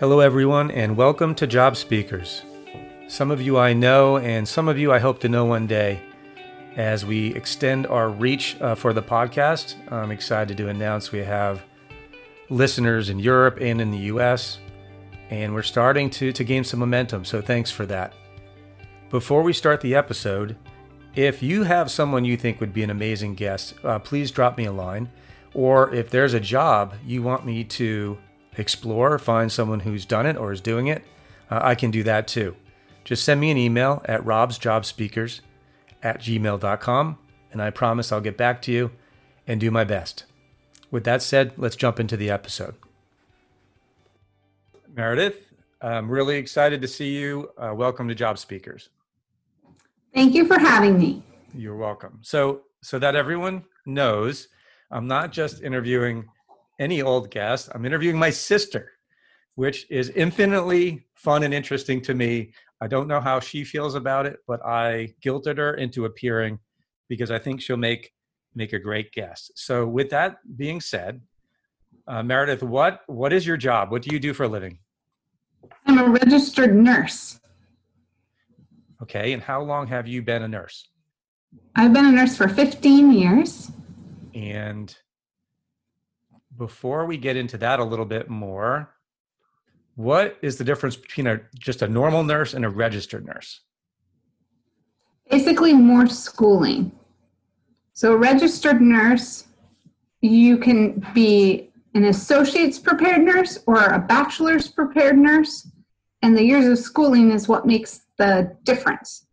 Hello, everyone, and welcome to Job Speakers. Some of you I know, and some of you I hope to know one day. As we extend our reach uh, for the podcast, I'm excited to announce we have listeners in Europe and in the US, and we're starting to, to gain some momentum, so thanks for that. Before we start the episode, if you have someone you think would be an amazing guest, uh, please drop me a line. Or if there's a job you want me to explore, or find someone who's done it or is doing it, uh, I can do that too. Just send me an email at robsjobspeakers at gmail.com, and I promise I'll get back to you and do my best. With that said, let's jump into the episode. Meredith, I'm really excited to see you. Uh, welcome to Job Speakers. Thank you for having me. You're welcome. So, so that everyone knows, I'm not just interviewing any old guest. I'm interviewing my sister, which is infinitely fun and interesting to me. I don't know how she feels about it, but I guilted her into appearing because I think she'll make make a great guest. So, with that being said, uh, Meredith, what what is your job? What do you do for a living? I'm a registered nurse. Okay, and how long have you been a nurse? I've been a nurse for 15 years. And before we get into that a little bit more, what is the difference between a just a normal nurse and a registered nurse? Basically, more schooling. So, a registered nurse, you can be an associate's prepared nurse or a bachelor's prepared nurse, and the years of schooling is what makes the difference.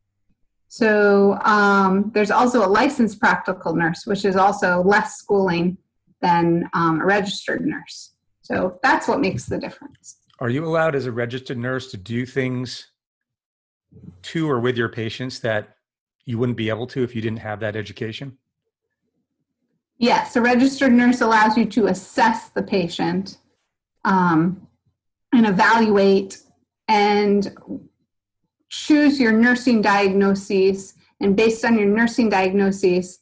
So, um, there's also a licensed practical nurse, which is also less schooling than um, a registered nurse. So that's what makes the difference. Are you allowed as a registered nurse to do things to or with your patients that you wouldn't be able to if you didn't have that education? Yes, a registered nurse allows you to assess the patient um, and evaluate and choose your nursing diagnoses. And based on your nursing diagnoses,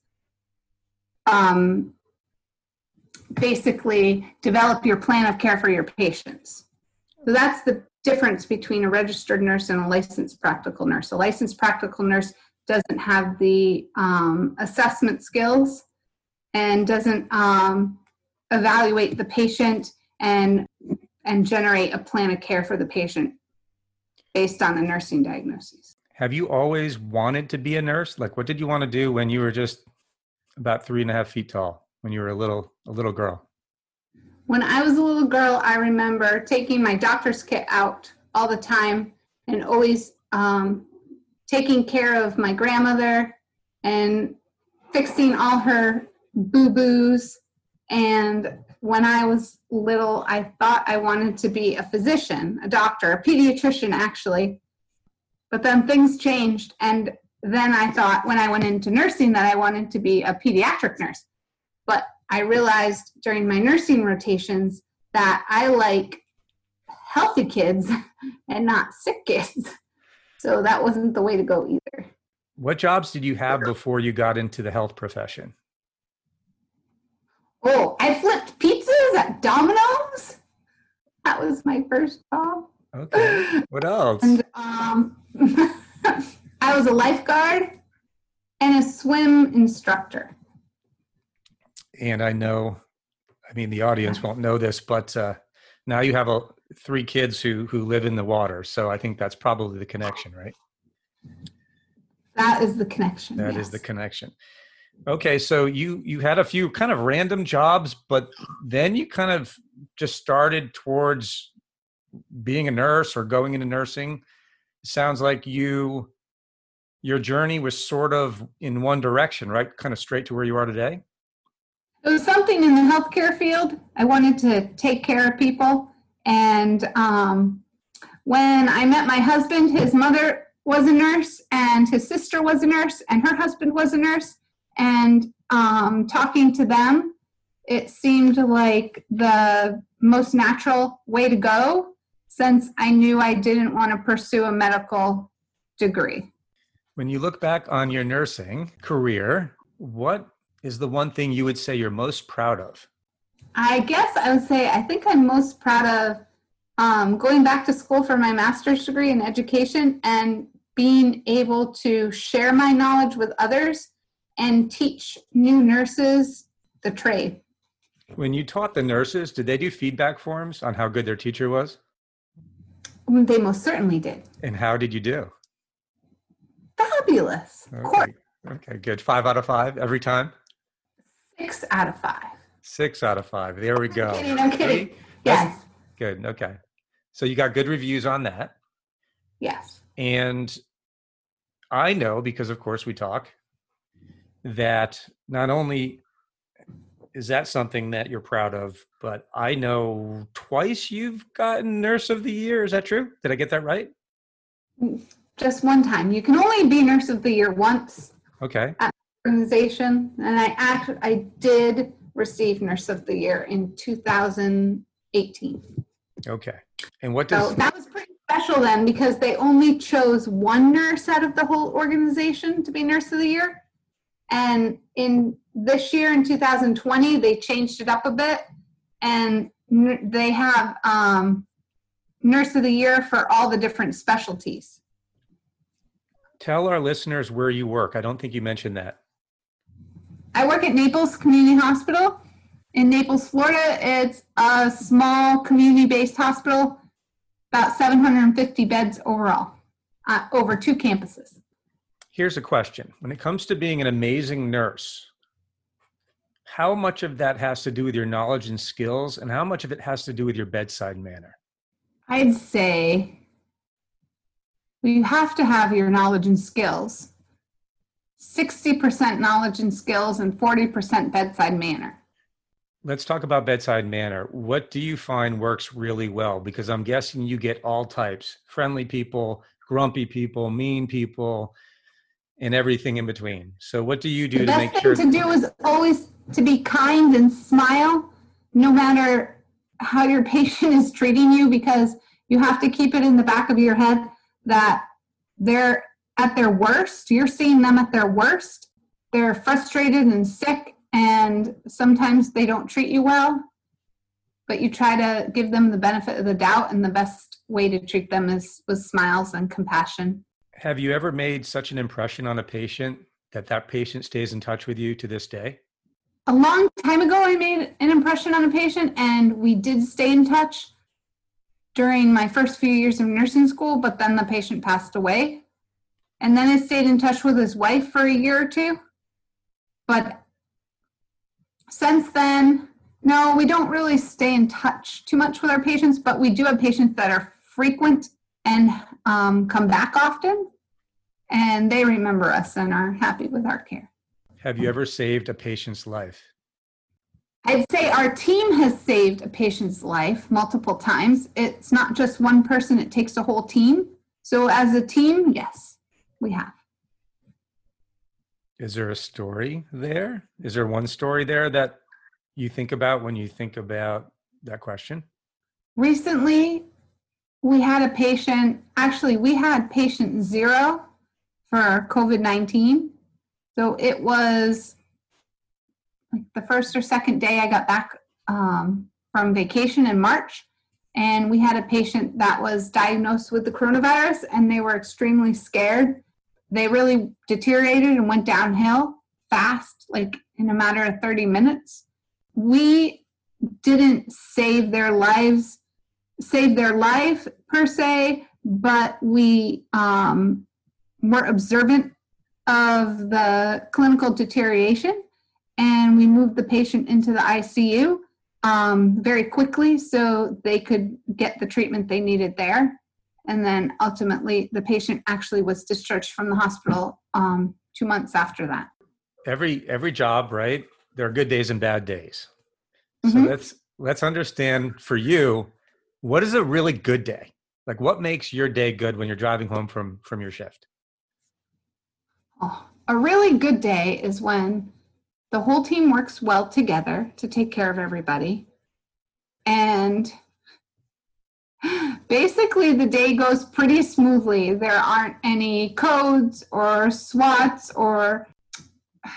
um, basically develop your plan of care for your patients. So that's the difference between a registered nurse and a licensed practical nurse. A licensed practical nurse doesn't have the um, assessment skills and doesn't um, evaluate the patient and and generate a plan of care for the patient based on the nursing diagnosis. Have you always wanted to be a nurse? Like, what did you want to do when you were just about three and a half feet tall? When you were a little a little girl? When I was a little girl, I remember taking my doctor's kit out all the time and always um, taking care of my grandmother and fixing all her boo boos. And when I was little, I thought I wanted to be a physician, a doctor, a pediatrician, actually. But then things changed. And then I thought when I went into nursing that I wanted to be a pediatric nurse. But I realized during my nursing rotations that I like healthy kids and not sick kids. So that wasn't the way to go either. What jobs did you have before you got into the health profession? Oh, I flipped pizzas at Domino's. That was my first job. Okay. What else? And um, I was a lifeguard and a swim instructor and I know, I mean, the audience won't know this, but uh, now you have a, three kids who who live in the water, so I think that's probably the connection, right? That is the connection. That yes. is the connection. Okay, so you you had a few kind of random jobs, but then you kind of just started towards being a nurse or going into nursing. It sounds like you your journey was sort of in one direction, right? Kind of straight to where you are today. It was something in the healthcare field. I wanted to take care of people. And um, when I met my husband, his mother was a nurse, and his sister was a nurse, and her husband was a nurse. And um, talking to them, it seemed like the most natural way to go since I knew I didn't want to pursue a medical degree. When you look back on your nursing career, what is the one thing you would say you're most proud of? I guess I would say I think I'm most proud of um, going back to school for my master's degree in education and being able to share my knowledge with others and teach new nurses the trade. When you taught the nurses, did they do feedback forms on how good their teacher was? They most certainly did. And how did you do? Fabulous. Okay. Okay, good. Five out of five every time? Six out of five. Six out of five. There we go. I'm kidding. I'm kidding. Yes. Good. Okay. So you got good reviews on that. Yes. And I know because, of course, we talk that not only is that something that you're proud of, but I know twice you've gotten Nurse of the Year. Is that true? Did I get that right? Just one time. You can only be Nurse of the Year once. Okay. At organization, and I actually I did receive Nurse of the Year in 2018. Okay. And what does so that was pretty special then because they only chose one nurse out of the whole organization to be Nurse of the Year. And in this year, in 2020, they changed it up a bit, and they have um, Nurse of the Year for all the different specialties. Tell our listeners where you work. I don't think you mentioned that. I work at Naples Community Hospital in Naples, Florida. It's a small community based hospital, about 750 beds overall, uh, over two campuses. Here's a question When it comes to being an amazing nurse, how much of that has to do with your knowledge and skills, and how much of it has to do with your bedside manner? I'd say you have to have your knowledge and skills 60% knowledge and skills and 40% bedside manner. Let's talk about bedside manner. What do you find works really well? Because I'm guessing you get all types friendly people, grumpy people, mean people, and everything in between. So what do you do the to make best thing to do is always to be kind and smile no matter how your patient is treating you because you have to keep it in the back of your head that they're at their worst. You're seeing them at their worst. They're frustrated and sick and sometimes they don't treat you well. But you try to give them the benefit of the doubt and the best way to treat them is with smiles and compassion. Have you ever made such an impression on a patient that that patient stays in touch with you to this day? A long time ago, I made an impression on a patient, and we did stay in touch during my first few years of nursing school, but then the patient passed away. And then I stayed in touch with his wife for a year or two. But since then, no, we don't really stay in touch too much with our patients, but we do have patients that are frequent and um, come back often and they remember us and are happy with our care. Have you ever saved a patient's life? I'd say our team has saved a patient's life multiple times. It's not just one person, it takes a whole team. So, as a team, yes, we have. Is there a story there? Is there one story there that you think about when you think about that question? Recently, we had a patient, actually, we had patient zero for COVID 19. So it was like the first or second day I got back um, from vacation in March. And we had a patient that was diagnosed with the coronavirus and they were extremely scared. They really deteriorated and went downhill fast, like in a matter of 30 minutes. We didn't save their lives, save their life per se, but we um, were observant of the clinical deterioration and we moved the patient into the ICU um, very quickly so they could get the treatment they needed there. And then ultimately, the patient actually was discharged from the hospital um, two months after that. Every every job, right? There are good days and bad days. Mm-hmm. So let's let's understand for you, what is a really good day? Like, what makes your day good when you're driving home from from your shift? Oh, a really good day is when the whole team works well together to take care of everybody. And basically, the day goes pretty smoothly. There aren't any codes or SWATs or,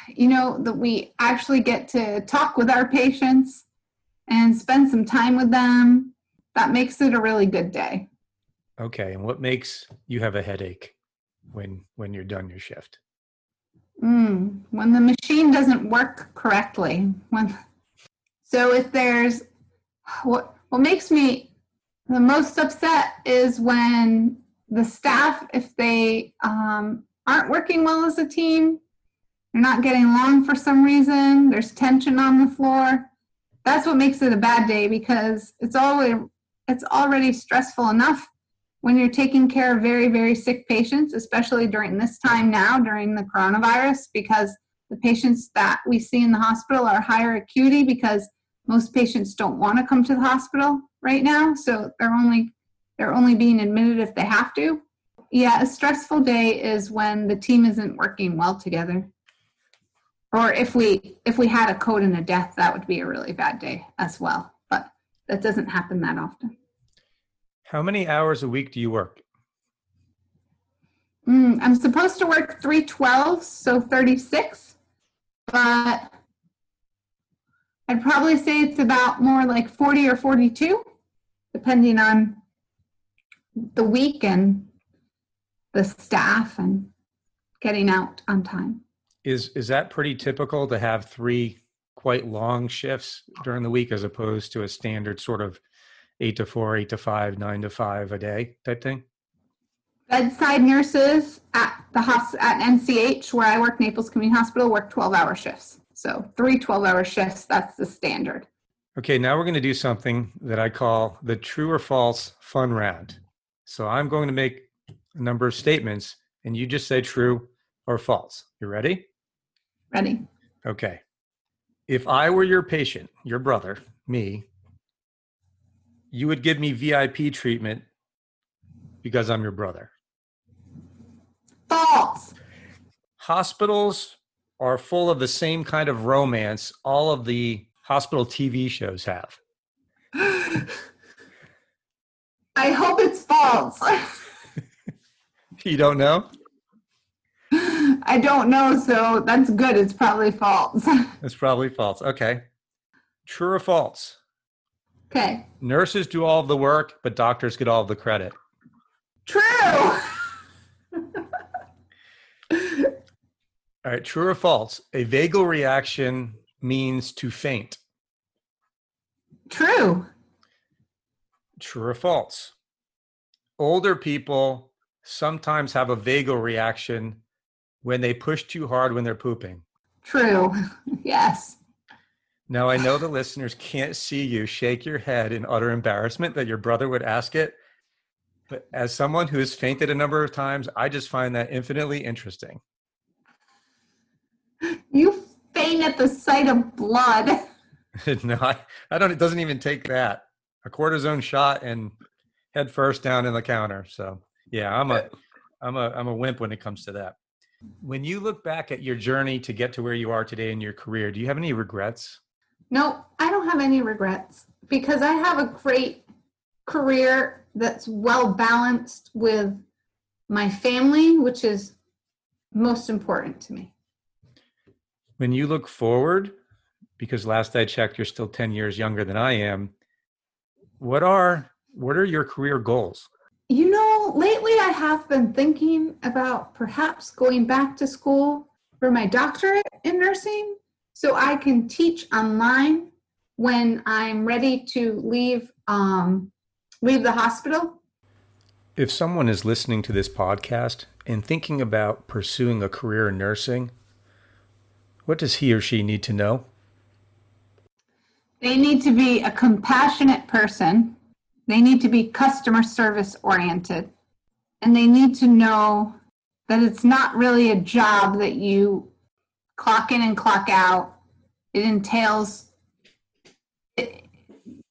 you know, that we actually get to talk with our patients and spend some time with them. that makes it a really good day. Okay, and what makes you have a headache when when you're done your shift? Mm, when the machine doesn't work correctly. When so if there's what what makes me the most upset is when the staff, if they um, aren't working well as a team, they're not getting along for some reason, there's tension on the floor. That's what makes it a bad day because it's always it's already stressful enough when you're taking care of very, very sick patients, especially during this time now, during the coronavirus, because the patients that we see in the hospital are higher acuity because most patients don't want to come to the hospital right now, so they're only they're only being admitted if they have to. Yeah, a stressful day is when the team isn't working well together. Or if we if we had a code and a death, that would be a really bad day as well. But that doesn't happen that often. How many hours a week do you work? Mm, I'm supposed to work 312, so 36, but I'd probably say it's about more like 40 or 42, depending on the week and the staff and getting out on time. Is is that pretty typical to have three quite long shifts during the week as opposed to a standard sort of eight to four, eight to five, nine to five a day type thing? Bedside nurses at the hos- at NCH where I work, Naples Community Hospital, work 12 hour shifts. So three 12 hour shifts, that's the standard. Okay, now we're going to do something that I call the true or false fun round. So I'm going to make a number of statements and you just say true or false. You ready? Ready? Okay. If I were your patient, your brother, me, you would give me VIP treatment because I'm your brother. False. Hospitals are full of the same kind of romance all of the hospital TV shows have. I hope it's false. you don't know? I don't know, so that's good. It's probably false. It's probably false. Okay. True or false? Okay. Nurses do all of the work, but doctors get all of the credit. True. All right, true or false? A vagal reaction means to faint. True. True or false? Older people sometimes have a vagal reaction when they push too hard when they're pooping. True. Yes. Now, I know the listeners can't see you shake your head in utter embarrassment that your brother would ask it. But as someone who has fainted a number of times, I just find that infinitely interesting. You faint at the sight of blood. no, I, I don't, it doesn't even take that. A cortisone shot and head first down in the counter. So yeah, I'm a, I'm a, I'm a wimp when it comes to that. When you look back at your journey to get to where you are today in your career, do you have any regrets? No, I don't have any regrets because I have a great career that's well balanced with my family, which is most important to me. When you look forward, because last I checked, you're still 10 years younger than I am, what are what are your career goals? You know, lately I have been thinking about perhaps going back to school for my doctorate in nursing so I can teach online when I'm ready to leave um, leave the hospital. If someone is listening to this podcast and thinking about pursuing a career in nursing, what does he or she need to know? They need to be a compassionate person. They need to be customer service oriented. And they need to know that it's not really a job that you clock in and clock out. It entails, it,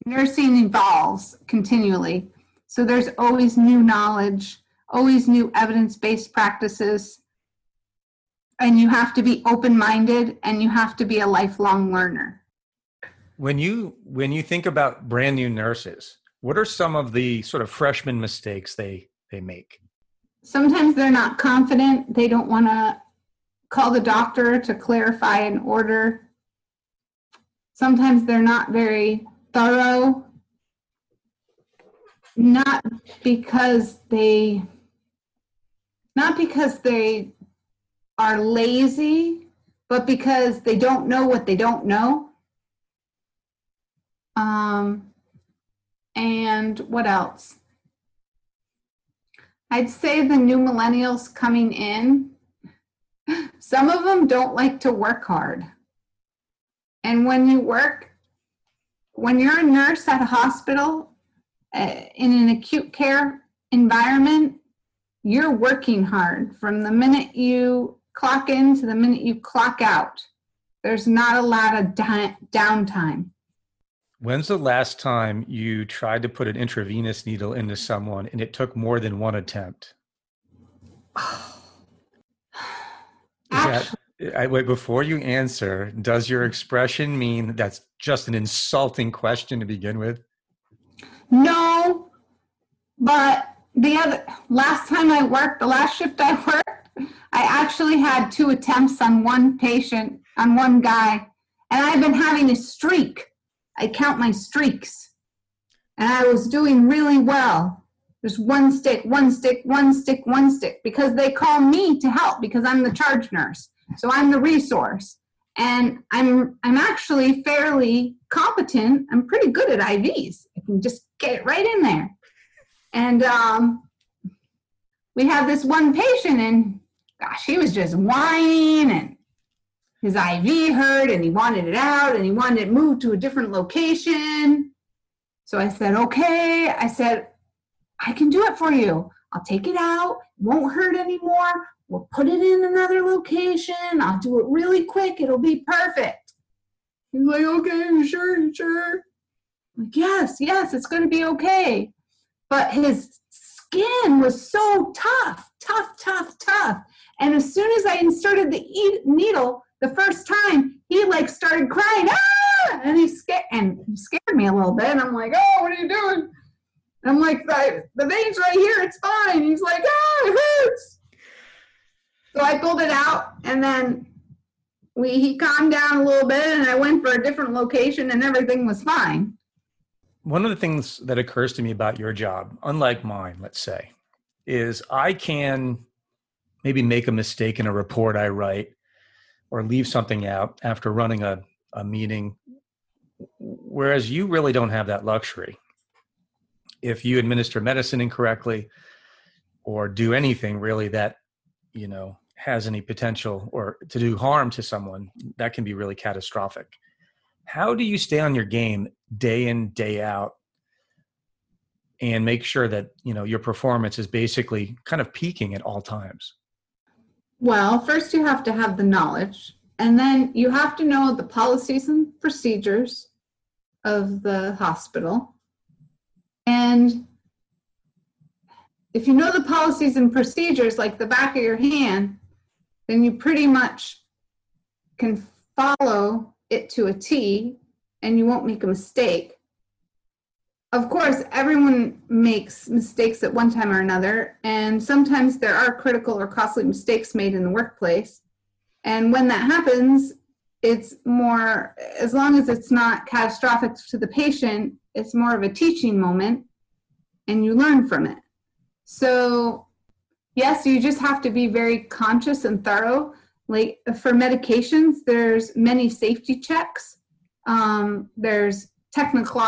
nursing evolves continually. So there's always new knowledge, always new evidence based practices. And you have to be open minded and you have to be a lifelong learner. When you when you think about brand new nurses, what are some of the sort of freshman mistakes they they make? Sometimes they're not confident. They don't want to call the doctor to clarify an order. Sometimes they're not very thorough. not because they not because they are lazy but because they don't know what they don't know. Um and what else? I'd say the new millennials coming in some of them don't like to work hard. And when you work when you're a nurse at a hospital uh, in an acute care environment, you're working hard from the minute you clock in to the minute you clock out. There's not a lot of di- downtime. When's the last time you tried to put an intravenous needle into someone and it took more than one attempt? that, I, wait, before you answer, does your expression mean that's just an insulting question to begin with? No, but the other last time I worked, the last shift I worked, I actually had two attempts on one patient, on one guy, and I've been having a streak. I count my streaks, and I was doing really well. There's one stick, one stick, one stick, one stick, because they call me to help because I'm the charge nurse. So I'm the resource and I'm I'm actually fairly competent. I'm pretty good at IVs. I can just get it right in there. And um, we have this one patient, and gosh, he was just whining, and his IV hurt, and he wanted it out, and he wanted it moved to a different location. So I said, okay. I said, I can do it for you. I'll take it out. Won't hurt anymore. We'll put it in another location. I'll do it really quick. It'll be perfect. He's like, okay, sure, sure. I'm like, yes, yes, it's going to be okay. But his skin was so tough, tough, tough, tough. And as soon as I inserted the e- needle the first time, he like started crying, ah! And he scared and scared me a little bit. And I'm like, oh, what are you doing? And I'm like, the, the vein's right here, it's fine. He's like, ah, it hurts. So I pulled it out and then we he calmed down a little bit and I went for a different location and everything was fine. One of the things that occurs to me about your job, unlike mine, let's say, is I can maybe make a mistake in a report I write or leave something out after running a, a meeting, whereas you really don't have that luxury. If you administer medicine incorrectly or do anything really that, you know, has any potential or to do harm to someone, that can be really catastrophic. How do you stay on your game day in, day out and make sure that, you know, your performance is basically kind of peaking at all times? Well, first you have to have the knowledge, and then you have to know the policies and procedures of the hospital. And if you know the policies and procedures like the back of your hand, then you pretty much can follow it to a T and you won't make a mistake. Of course, everyone makes mistakes at one time or another, and sometimes there are critical or costly mistakes made in the workplace. And when that happens, it's more, as long as it's not catastrophic to the patient, it's more of a teaching moment and you learn from it. So yes, you just have to be very conscious and thorough. Like for medications, there's many safety checks. Um, there's technical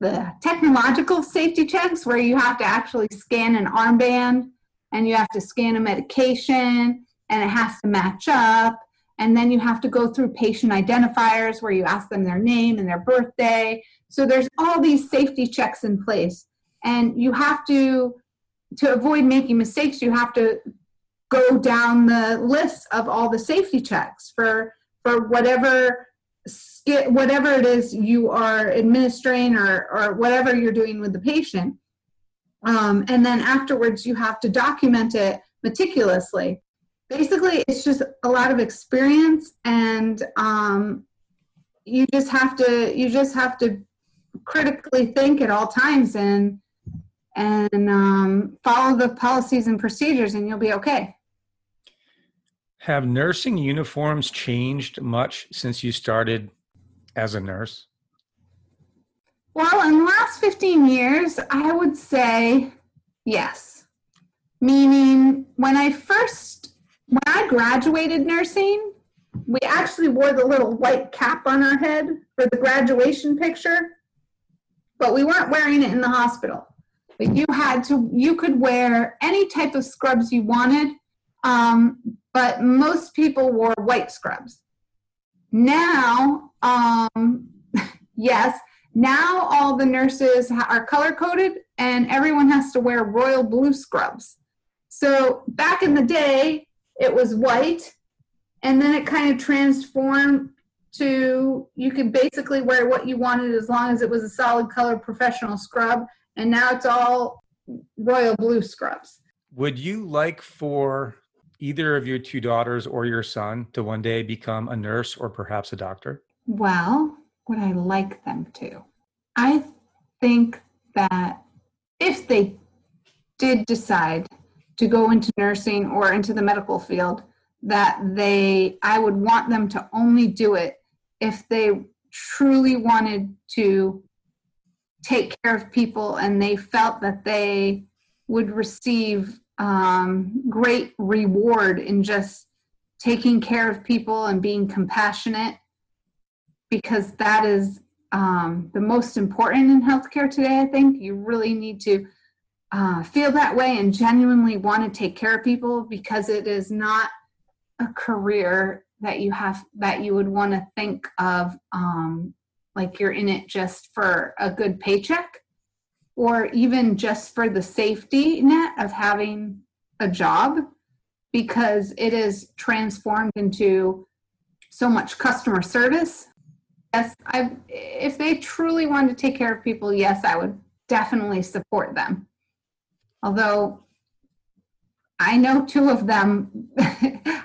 the technological safety checks where you have to actually scan an armband and you have to scan a medication and it has to match up. And then you have to go through patient identifiers where you ask them their name and their birthday. So there's all these safety checks in place. And you have to to avoid making mistakes, you have to go down the list of all the safety checks for for whatever whatever it is you are administering or or whatever you're doing with the patient. Um, and then afterwards, you have to document it meticulously. Basically, it's just a lot of experience, and um, you just have to you just have to critically think at all times and and um, follow the policies and procedures, and you'll be okay. Have nursing uniforms changed much since you started as a nurse? Well, in the last 15 years, I would say yes. Meaning, when I first, when I graduated nursing, we actually wore the little white cap on our head for the graduation picture, but we weren't wearing it in the hospital. But you had to, you could wear any type of scrubs you wanted, um, but most people wore white scrubs. Now, um, yes, now all the nurses are color coded and everyone has to wear royal blue scrubs. So back in the day, it was white and then it kind of transformed to you could basically wear what you wanted as long as it was a solid color professional scrub. And now it's all royal blue scrubs. Would you like for either of your two daughters or your son to one day become a nurse or perhaps a doctor well would i like them to. I think that if they did decide to go into nursing or into the medical field that they i would want them to only do it if they truly wanted to take care of people and they felt that they would receive um, great reward in just taking care of people and being compassionate because that is um, the most important in healthcare today i think. You really need to uh, feel that way and genuinely want to take care of people because it is not a career that you have that you would want to think of um, like you're in it just for a good paycheck or even just for the safety net of having a job because it is transformed into so much customer service yes i if they truly wanted to take care of people yes i would definitely support them although i know two of them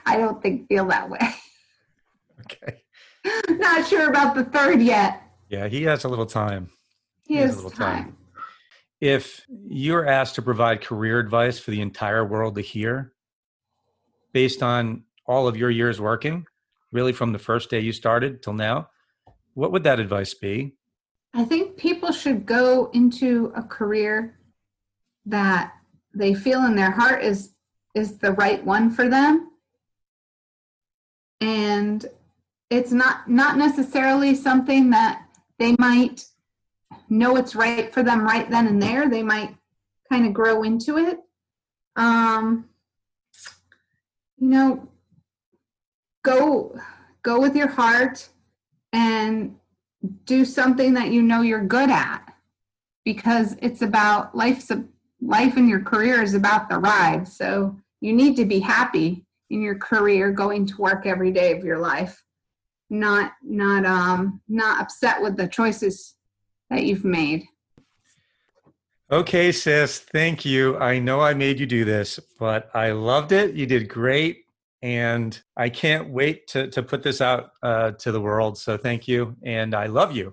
i don't think feel that way Okay. Not sure about the third yet. Yeah, he has a little time. He, he has, has, a little time. time. If you're asked to provide career advice for the entire world to hear, based on all of your years working, really from the first day you started till now, what would that advice be? I think people should go into a career that they feel in their heart is is the right one for them. And it's not not necessarily something that they might know it's right for them right then and there. They might kind of grow into it. Um you know go go with your heart and do something that you know you're good at because it's about life's a, life and your career is about the ride. So you need to be happy in your career going to work every day of your life. Not not um not upset with the choices that you've made. Okay sis thank you. I know i made you do this but i loved it. You did great and i can't wait to to put this out uh, to the world so thank you and i love you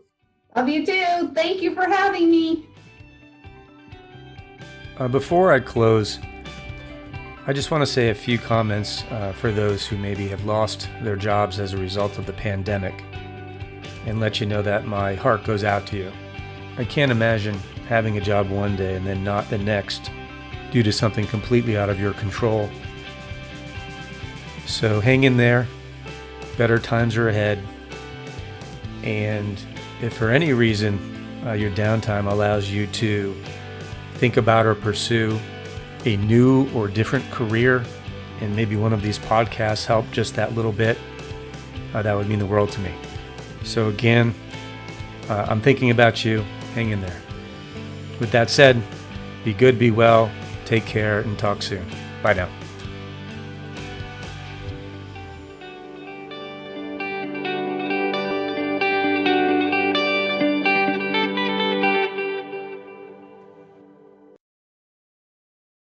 love you too thank you for having me uh, before i close I just want to say a few comments uh, for those who maybe have lost their jobs as a result of the pandemic and let you know that my heart goes out to you. I can't imagine having a job one day and then not the next due to something completely out of your control. So hang in there. Better times are ahead. And if for any reason uh, your downtime allows you to think about or pursue a new or different career, and maybe one of these podcasts help just that little bit, uh, that would mean the world to me. So, again, uh, I'm thinking about you. Hang in there. With that said, be good, be well, take care, and talk soon. Bye now.